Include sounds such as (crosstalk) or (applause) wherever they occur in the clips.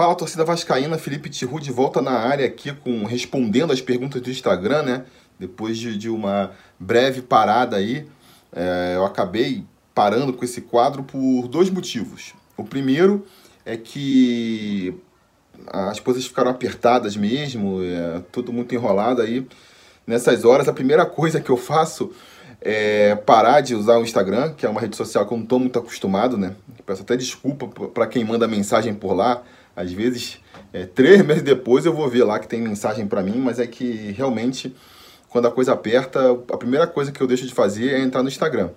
Fala, torcida vascaína, Felipe Tiru de volta na área aqui com respondendo as perguntas do Instagram, né? Depois de, de uma breve parada aí, é, eu acabei parando com esse quadro por dois motivos. O primeiro é que as coisas ficaram apertadas mesmo, é, tudo muito enrolado aí. Nessas horas, a primeira coisa que eu faço é parar de usar o Instagram, que é uma rede social que eu não estou muito acostumado, né? Peço até desculpa para quem manda mensagem por lá. Às vezes, é, três (laughs) meses depois eu vou ver lá que tem mensagem para mim, mas é que realmente, quando a coisa aperta, a primeira coisa que eu deixo de fazer é entrar no Instagram.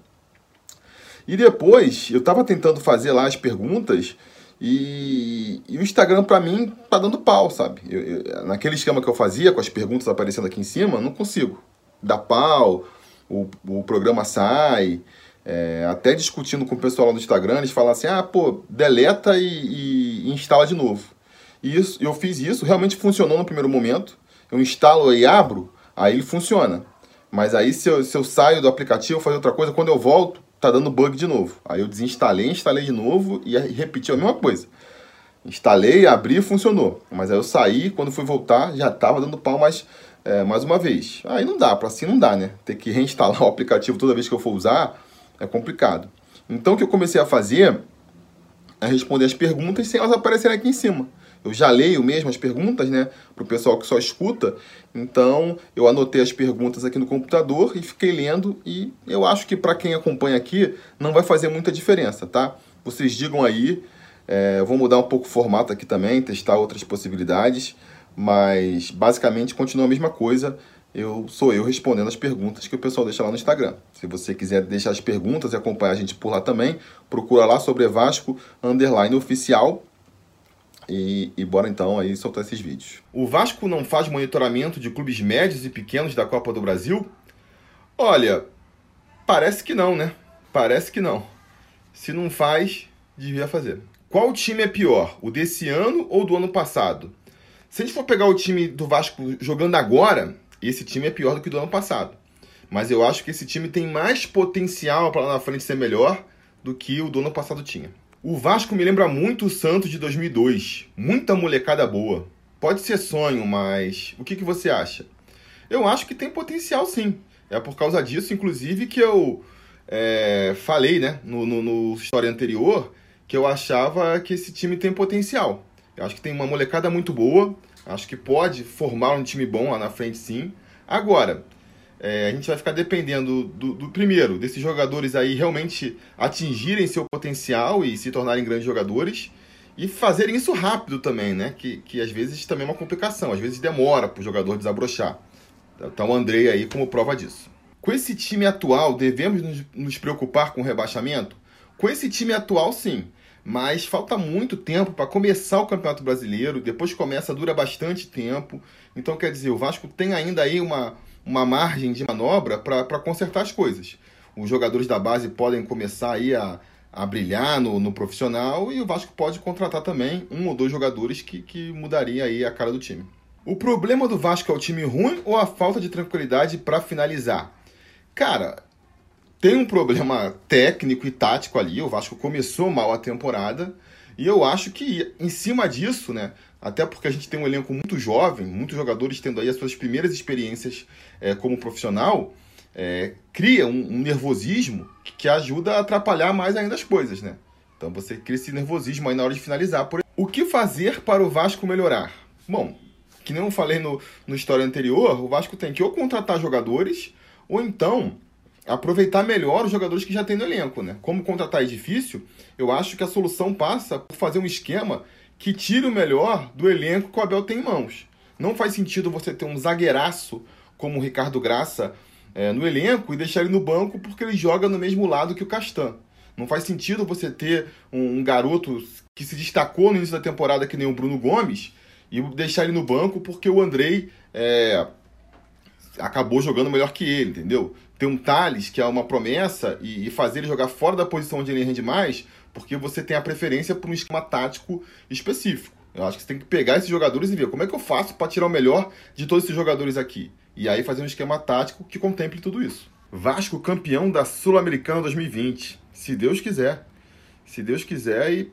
E depois, eu estava tentando fazer lá as perguntas e, e o Instagram para mim tá dando pau, sabe? Eu, eu, naquele esquema que eu fazia, com as perguntas aparecendo aqui em cima, não consigo. Dá pau, o, o programa sai. É, até discutindo com o pessoal lá no Instagram, eles falam assim: ah, pô, deleta e, e, e instala de novo. E isso, eu fiz isso, realmente funcionou no primeiro momento. Eu instalo e abro, aí ele funciona. Mas aí se eu, se eu saio do aplicativo, fazer outra coisa, quando eu volto, tá dando bug de novo. Aí eu desinstalei, instalei de novo e repeti a mesma coisa. Instalei, abri e funcionou. Mas aí eu saí, quando fui voltar, já tava dando pau mais, é, mais uma vez. Aí não dá, para assim não dá, né? Ter que (laughs) reinstalar o aplicativo toda vez que eu for usar é complicado. Então o que eu comecei a fazer é responder as perguntas sem elas aparecerem aqui em cima eu já leio mesmo as perguntas, né, para o pessoal que só escuta. Então, eu anotei as perguntas aqui no computador e fiquei lendo e eu acho que para quem acompanha aqui não vai fazer muita diferença, tá? Vocês digam aí, é, eu vou mudar um pouco o formato aqui também, testar outras possibilidades, mas basicamente continua a mesma coisa. Eu sou eu respondendo as perguntas que o pessoal deixa lá no Instagram. Se você quiser deixar as perguntas e acompanhar a gente por lá também, procura lá sobre Vasco underline oficial e, e bora então aí soltar esses vídeos. O Vasco não faz monitoramento de clubes médios e pequenos da Copa do Brasil? Olha, parece que não, né? Parece que não. Se não faz, devia fazer. Qual time é pior, o desse ano ou do ano passado? Se a gente for pegar o time do Vasco jogando agora, esse time é pior do que o do ano passado. Mas eu acho que esse time tem mais potencial para lá na frente ser melhor do que o do ano passado tinha. O Vasco me lembra muito o Santos de 2002. Muita molecada boa. Pode ser sonho, mas o que, que você acha? Eu acho que tem potencial sim. É por causa disso, inclusive, que eu é, falei né, no, no, no história anterior que eu achava que esse time tem potencial. Eu acho que tem uma molecada muito boa. Acho que pode formar um time bom lá na frente sim. Agora, é, a gente vai ficar dependendo do, do, primeiro, desses jogadores aí realmente atingirem seu potencial e se tornarem grandes jogadores e fazerem isso rápido também, né? Que, que às vezes também é uma complicação, às vezes demora para o jogador desabrochar. Tá o Andrei aí como prova disso. Com esse time atual, devemos nos, nos preocupar com o rebaixamento? Com esse time atual, sim. Mas falta muito tempo para começar o Campeonato Brasileiro. Depois começa, dura bastante tempo. Então, quer dizer, o Vasco tem ainda aí uma, uma margem de manobra para consertar as coisas. Os jogadores da base podem começar aí a, a brilhar no, no profissional e o Vasco pode contratar também um ou dois jogadores que, que mudaria aí a cara do time. O problema do Vasco é o time ruim ou a falta de tranquilidade para finalizar? Cara, tem um problema técnico e tático ali. O Vasco começou mal a temporada e eu acho que em cima disso, né, até porque a gente tem um elenco muito jovem, muitos jogadores tendo aí as suas primeiras experiências é, como profissional, é, cria um, um, nervosismo que ajuda a atrapalhar mais ainda as coisas, né? Então você cria esse nervosismo aí na hora de finalizar. Por... O que fazer para o Vasco melhorar? Bom, que nem eu falei no, no história anterior, o Vasco tem que ou contratar jogadores, ou então aproveitar melhor os jogadores que já tem no elenco, né? Como contratar é difícil, eu acho que a solução passa por fazer um esquema que tira o melhor do elenco que o Abel tem em mãos. Não faz sentido você ter um zagueiraço como o Ricardo Graça é, no elenco e deixar ele no banco porque ele joga no mesmo lado que o Castan. Não faz sentido você ter um, um garoto que se destacou no início da temporada que nem o Bruno Gomes e deixar ele no banco porque o Andrei é, acabou jogando melhor que ele, entendeu? Ter um Thales, que é uma promessa, e, e fazer ele jogar fora da posição onde ele rende mais, porque você tem a preferência por um esquema tático específico. Eu acho que você tem que pegar esses jogadores e ver como é que eu faço para tirar o melhor de todos esses jogadores aqui. E aí fazer um esquema tático que contemple tudo isso. Vasco campeão da Sul-Americana 2020. Se Deus quiser. Se Deus quiser e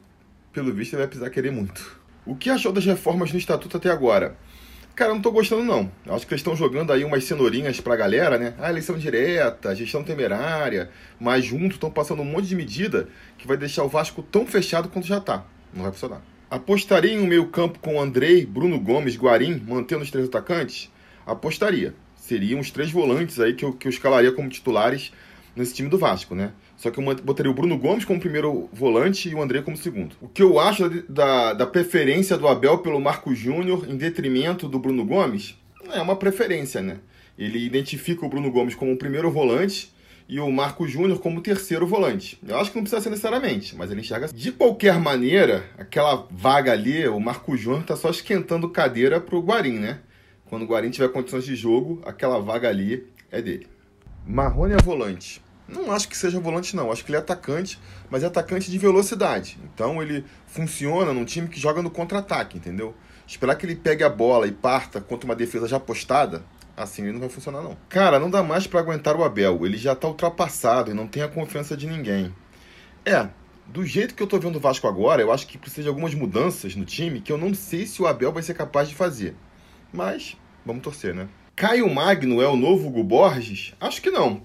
pelo visto ele vai precisar querer muito. O que achou das reformas no estatuto até agora? Cara, eu não tô gostando não. Eu acho que eles estão jogando aí umas cenourinhas pra galera, né? Ah, eleição direta, gestão temerária, mas junto estão passando um monte de medida que vai deixar o Vasco tão fechado quanto já tá. Não vai funcionar. Apostaria em um meio campo com Andrei, Bruno Gomes, Guarim, mantendo os três atacantes? Apostaria. Seriam os três volantes aí que eu, que eu escalaria como titulares nesse time do Vasco, né? Só que eu botaria o Bruno Gomes como primeiro volante e o André como segundo. O que eu acho da, da preferência do Abel pelo Marco Júnior em detrimento do Bruno Gomes é uma preferência, né? Ele identifica o Bruno Gomes como o primeiro volante e o Marco Júnior como terceiro volante. Eu acho que não precisa ser necessariamente, mas ele enxerga. Assim. De qualquer maneira, aquela vaga ali, o Marco Júnior está só esquentando cadeira para o Guarim, né? Quando o Guarim tiver condições de jogo, aquela vaga ali é dele. Marrone é volante. Não acho que seja volante, não. Acho que ele é atacante, mas é atacante de velocidade. Então ele funciona num time que joga no contra-ataque, entendeu? Esperar que ele pegue a bola e parta contra uma defesa já postada, assim ele não vai funcionar, não. Cara, não dá mais para aguentar o Abel. Ele já tá ultrapassado e não tem a confiança de ninguém. É, do jeito que eu tô vendo o Vasco agora, eu acho que precisa de algumas mudanças no time que eu não sei se o Abel vai ser capaz de fazer. Mas, vamos torcer, né? Caio Magno é o novo Hugo Borges? Acho que não.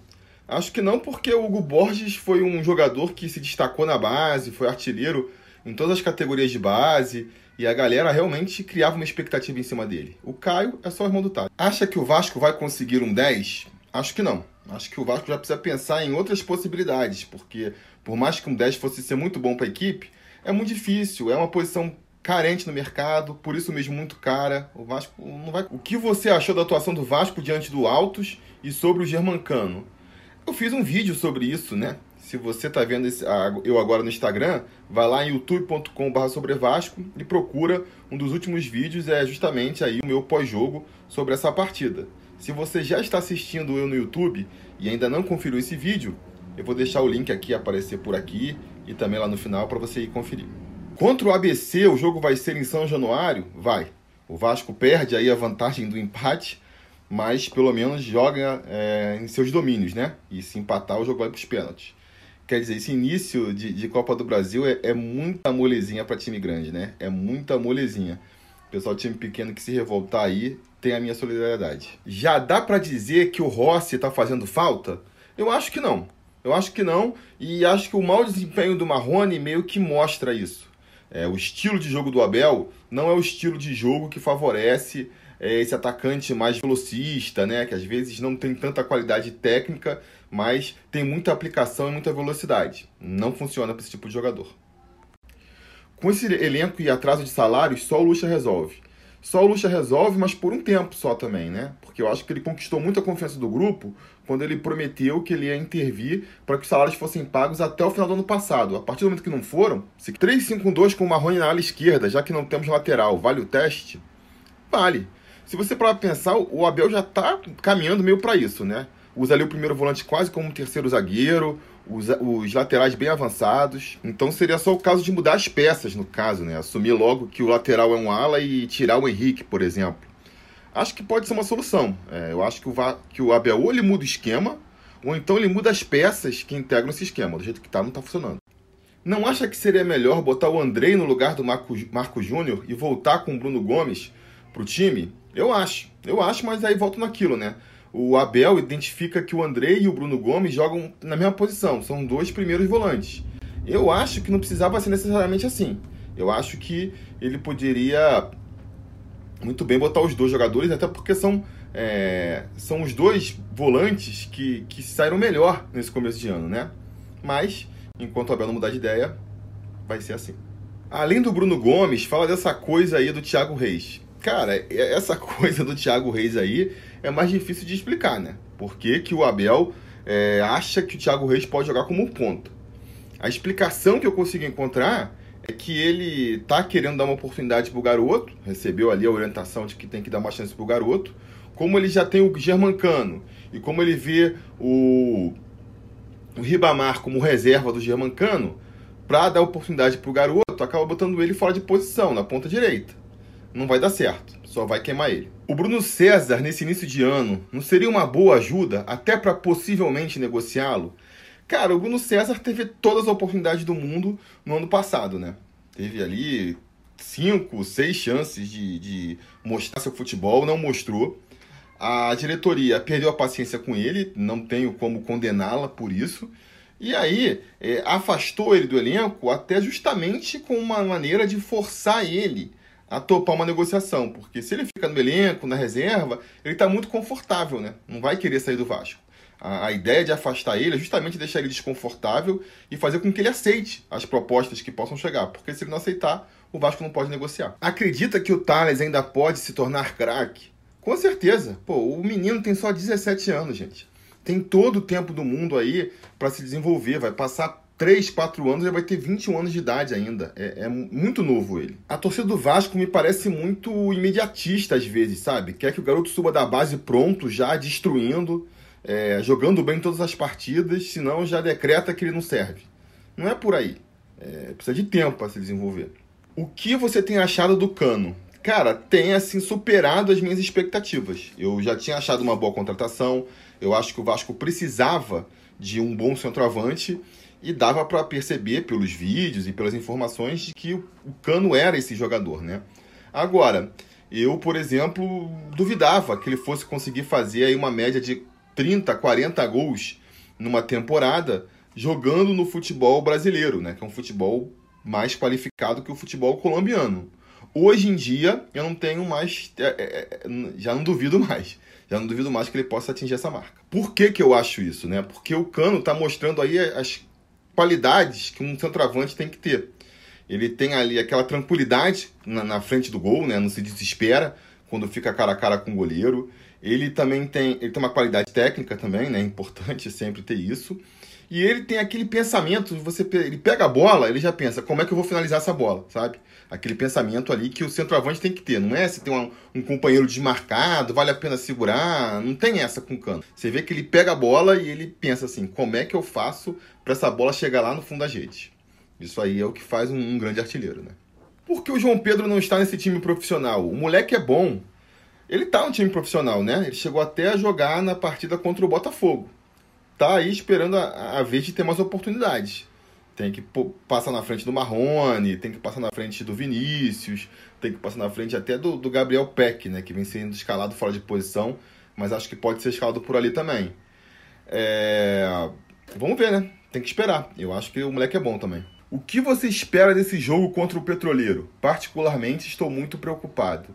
Acho que não, porque o Hugo Borges foi um jogador que se destacou na base, foi artilheiro em todas as categorias de base, e a galera realmente criava uma expectativa em cima dele. O Caio é só irmão do Tato. Acha que o Vasco vai conseguir um 10? Acho que não. Acho que o Vasco já precisa pensar em outras possibilidades, porque por mais que um 10 fosse ser muito bom para a equipe, é muito difícil, é uma posição carente no mercado, por isso mesmo muito cara. O Vasco não vai. O que você achou da atuação do Vasco diante do Altos e sobre o Germancano? Eu fiz um vídeo sobre isso, né? Se você está vendo esse, eu agora no Instagram, vai lá em youtube.com.br sobre Vasco e procura um dos últimos vídeos, é justamente aí o meu pós-jogo sobre essa partida. Se você já está assistindo eu no YouTube e ainda não conferiu esse vídeo, eu vou deixar o link aqui aparecer por aqui e também lá no final para você ir conferir. Contra o ABC, o jogo vai ser em São Januário? Vai. O Vasco perde aí a vantagem do empate mas pelo menos joga é, em seus domínios, né? E se empatar, o jogo vai para os pênaltis. Quer dizer, esse início de, de Copa do Brasil é, é muita molezinha para time grande, né? É muita molezinha. Pessoal, time pequeno que se revoltar aí tem a minha solidariedade. Já dá para dizer que o Rossi está fazendo falta? Eu acho que não. Eu acho que não. E acho que o mau desempenho do Marrone meio que mostra isso. É, o estilo de jogo do Abel não é o estilo de jogo que favorece é esse atacante mais velocista, né? Que às vezes não tem tanta qualidade técnica, mas tem muita aplicação e muita velocidade. Não funciona para esse tipo de jogador. Com esse elenco e atraso de salários, só o Lucha resolve. Só o Lucha resolve, mas por um tempo só também, né? Porque eu acho que ele conquistou muita confiança do grupo quando ele prometeu que ele ia intervir para que os salários fossem pagos até o final do ano passado. A partir do momento que não foram, se 3-5-2 com o Marrone na ala esquerda, já que não temos lateral, vale o teste? Vale. Se você para pensar, o Abel já está caminhando meio para isso, né? Usa ali o primeiro volante quase como um terceiro zagueiro, os, os, laterais bem avançados. Então seria só o caso de mudar as peças, no caso, né? Assumir logo que o lateral é um ala e tirar o Henrique, por exemplo. Acho que pode ser uma solução. É, eu acho que o, que o Abel ou ele muda o esquema, ou então ele muda as peças que integram esse esquema. Do jeito que tá, não tá funcionando. Não acha que seria melhor botar o Andrei no lugar do Marco, Marco Júnior e voltar com o Bruno Gomes pro time? Eu acho, eu acho, mas aí volto naquilo, né? O Abel identifica que o André e o Bruno Gomes jogam na mesma posição, são dois primeiros volantes. Eu acho que não precisava ser necessariamente assim. Eu acho que ele poderia muito bem botar os dois jogadores, até porque são, é, são os dois volantes que, que saíram melhor nesse começo de ano, né? Mas, enquanto o Abel não mudar de ideia, vai ser assim. Além do Bruno Gomes, fala dessa coisa aí do Thiago Reis. Cara, essa (laughs) coisa do Thiago Reis aí é mais difícil de explicar, né? Por que, que o Abel é, acha que o Thiago Reis pode jogar como um ponto? A explicação que eu consigo encontrar é que ele tá querendo dar uma oportunidade pro garoto, recebeu ali a orientação de que tem que dar uma chance pro garoto, como ele já tem o Germancano e como ele vê o, o Ribamar como reserva do Germancano, para dar oportunidade pro garoto, acaba botando ele fora de posição, na ponta direita não vai dar certo, só vai queimar ele. O Bruno César, nesse início de ano, não seria uma boa ajuda até para possivelmente negociá-lo? Cara, o Bruno César teve todas as oportunidades do mundo no ano passado, né? Teve ali cinco, seis chances de, de mostrar seu futebol, não mostrou. A diretoria perdeu a paciência com ele, não tenho como condená-la por isso. E aí é, afastou ele do elenco até justamente com uma maneira de forçar ele a topar uma negociação. Porque se ele fica no elenco, na reserva, ele está muito confortável, né? Não vai querer sair do Vasco. A, a, ideia de afastar ele é justamente deixar ele desconfortável e fazer com que ele aceite as propostas que possam chegar. Porque se ele não aceitar, o Vasco não pode negociar. Acredita que o Thales ainda pode se tornar craque? Com certeza. Pô, o menino tem só 17 anos, gente. Tem todo o tempo do mundo aí para se desenvolver. Vai passar 3, 4 anos e vai ter 21 anos de idade ainda. É, é, muito novo ele. A torcida do Vasco me parece muito imediatista às vezes, sabe? Quer que o garoto suba da base pronto, já destruindo, é, jogando bem todas as partidas, senão já decreta que ele não serve. Não é por aí. É, precisa de tempo para se desenvolver. O que você tem achado do Cano? Cara, tem assim superado as minhas expectativas. Eu já tinha achado uma boa contratação. Eu acho que o Vasco precisava de um bom centroavante e dava para perceber pelos vídeos e pelas informações de que o Cano era esse jogador, né? Agora, eu, por exemplo, duvidava que ele fosse conseguir fazer aí uma média de 30, 40 gols numa temporada jogando no futebol brasileiro, né? Que é um futebol mais qualificado que o futebol colombiano. Hoje em dia, eu não tenho mais. É, é, é, já não duvido mais. Já não duvido mais que ele possa atingir essa marca. Por que, que eu acho isso? Né? Porque o Cano está mostrando aí as qualidades que um centroavante tem que ter. Ele tem ali aquela tranquilidade na, na frente do gol, né? não se desespera quando fica cara a cara com o goleiro. Ele também tem, ele tem uma qualidade técnica também, né? É importante (laughs) sempre ter isso. E ele tem aquele pensamento, você ele pega a bola, ele já pensa, como é que eu vou finalizar essa bola, sabe? Aquele pensamento ali que o centroavante tem que ter, não é se tem um, companheiro desmarcado, vale a pena segurar, não tem essa com o cano. Você vê que ele pega a bola e ele pensa assim, como é que eu faço para essa bola chegar lá no fundo da rede? Isso aí é o que faz um, um grande artilheiro, né? Por que o João Pedro não está nesse time profissional? O moleque é bom. Ele tá no time profissional, né? Ele chegou até a jogar na partida contra o Botafogo tá aí esperando a, a vez de ter mais oportunidades. Tem que passar na frente do Marrone, tem que passar na frente do Vinícius, tem que passar na frente até do, do Gabriel Peck, né, que vem sendo escalado fora de posição, mas acho que pode ser escalado por ali também. É... Vamos ver, né? Tem que esperar. Eu acho que o moleque é bom também. O que você espera desse jogo contra o Petroleiro? Particularmente, estou muito preocupado.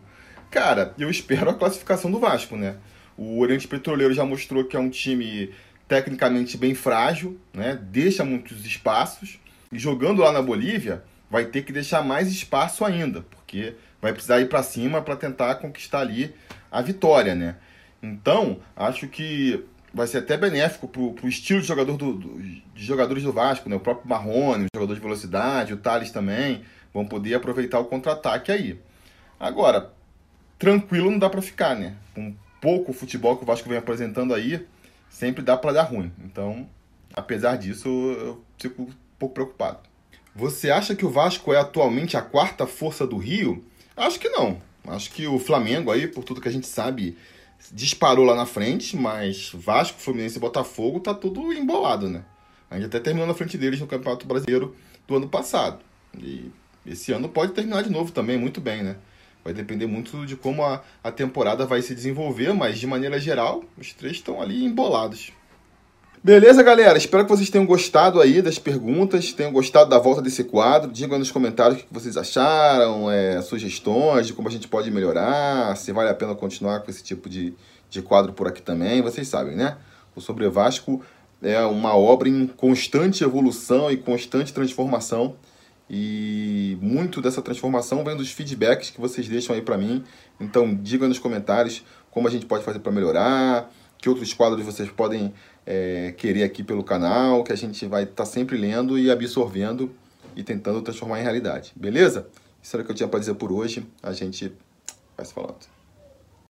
Cara, eu espero a classificação do Vasco, né? O Oriente Petroleiro já mostrou que é um time tecnicamente bem frágil, né? deixa muitos espaços, e jogando lá na Bolívia, vai ter que deixar mais espaço ainda, porque vai precisar ir para cima para tentar conquistar ali a vitória, né? Então, acho que vai ser até benéfico para o estilo de, jogador do, do, de jogadores do Vasco, né? O próprio Marrone, o jogador de velocidade, o Thales também, vão poder aproveitar o contra-ataque aí. Agora, tranquilo não dá para ficar, né? Com pouco futebol que o Vasco vem apresentando aí, sempre dá para dar ruim. Então, apesar disso, eu fico um pouco preocupado. Você acha que o Vasco é atualmente a quarta força do Rio? Acho que não. Acho que o Flamengo aí, por tudo que a gente sabe, disparou lá na frente, mas Vasco, Fluminense e Botafogo tá tudo embolado, né? A gente até terminou na frente deles no Campeonato Brasileiro do ano passado. E esse ano pode terminar de novo também, muito bem, né? Vai depender muito de como a, a temporada vai se desenvolver, mas de maneira geral, os três estão ali embolados. Beleza, galera? Espero que vocês tenham gostado aí das perguntas, tenham gostado da volta desse quadro. Digam nos comentários o que vocês acharam, é, sugestões de como a gente pode melhorar, se vale a pena continuar com esse tipo de, de quadro por aqui também. Vocês sabem, né? O Sobre Vasco é uma obra em constante evolução e constante transformação. E muito dessa transformação vem dos feedbacks que vocês deixam aí para mim. Então, digam nos comentários como a gente pode fazer para melhorar, que outros quadros vocês podem é, querer aqui pelo canal, que a gente vai estar tá sempre lendo e absorvendo e tentando transformar em realidade. Beleza? Isso era o que eu tinha para dizer por hoje. A gente vai se falando.